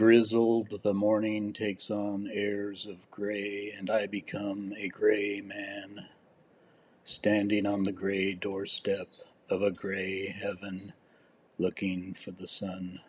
Grizzled, the morning takes on airs of gray, and I become a gray man, standing on the gray doorstep of a gray heaven, looking for the sun.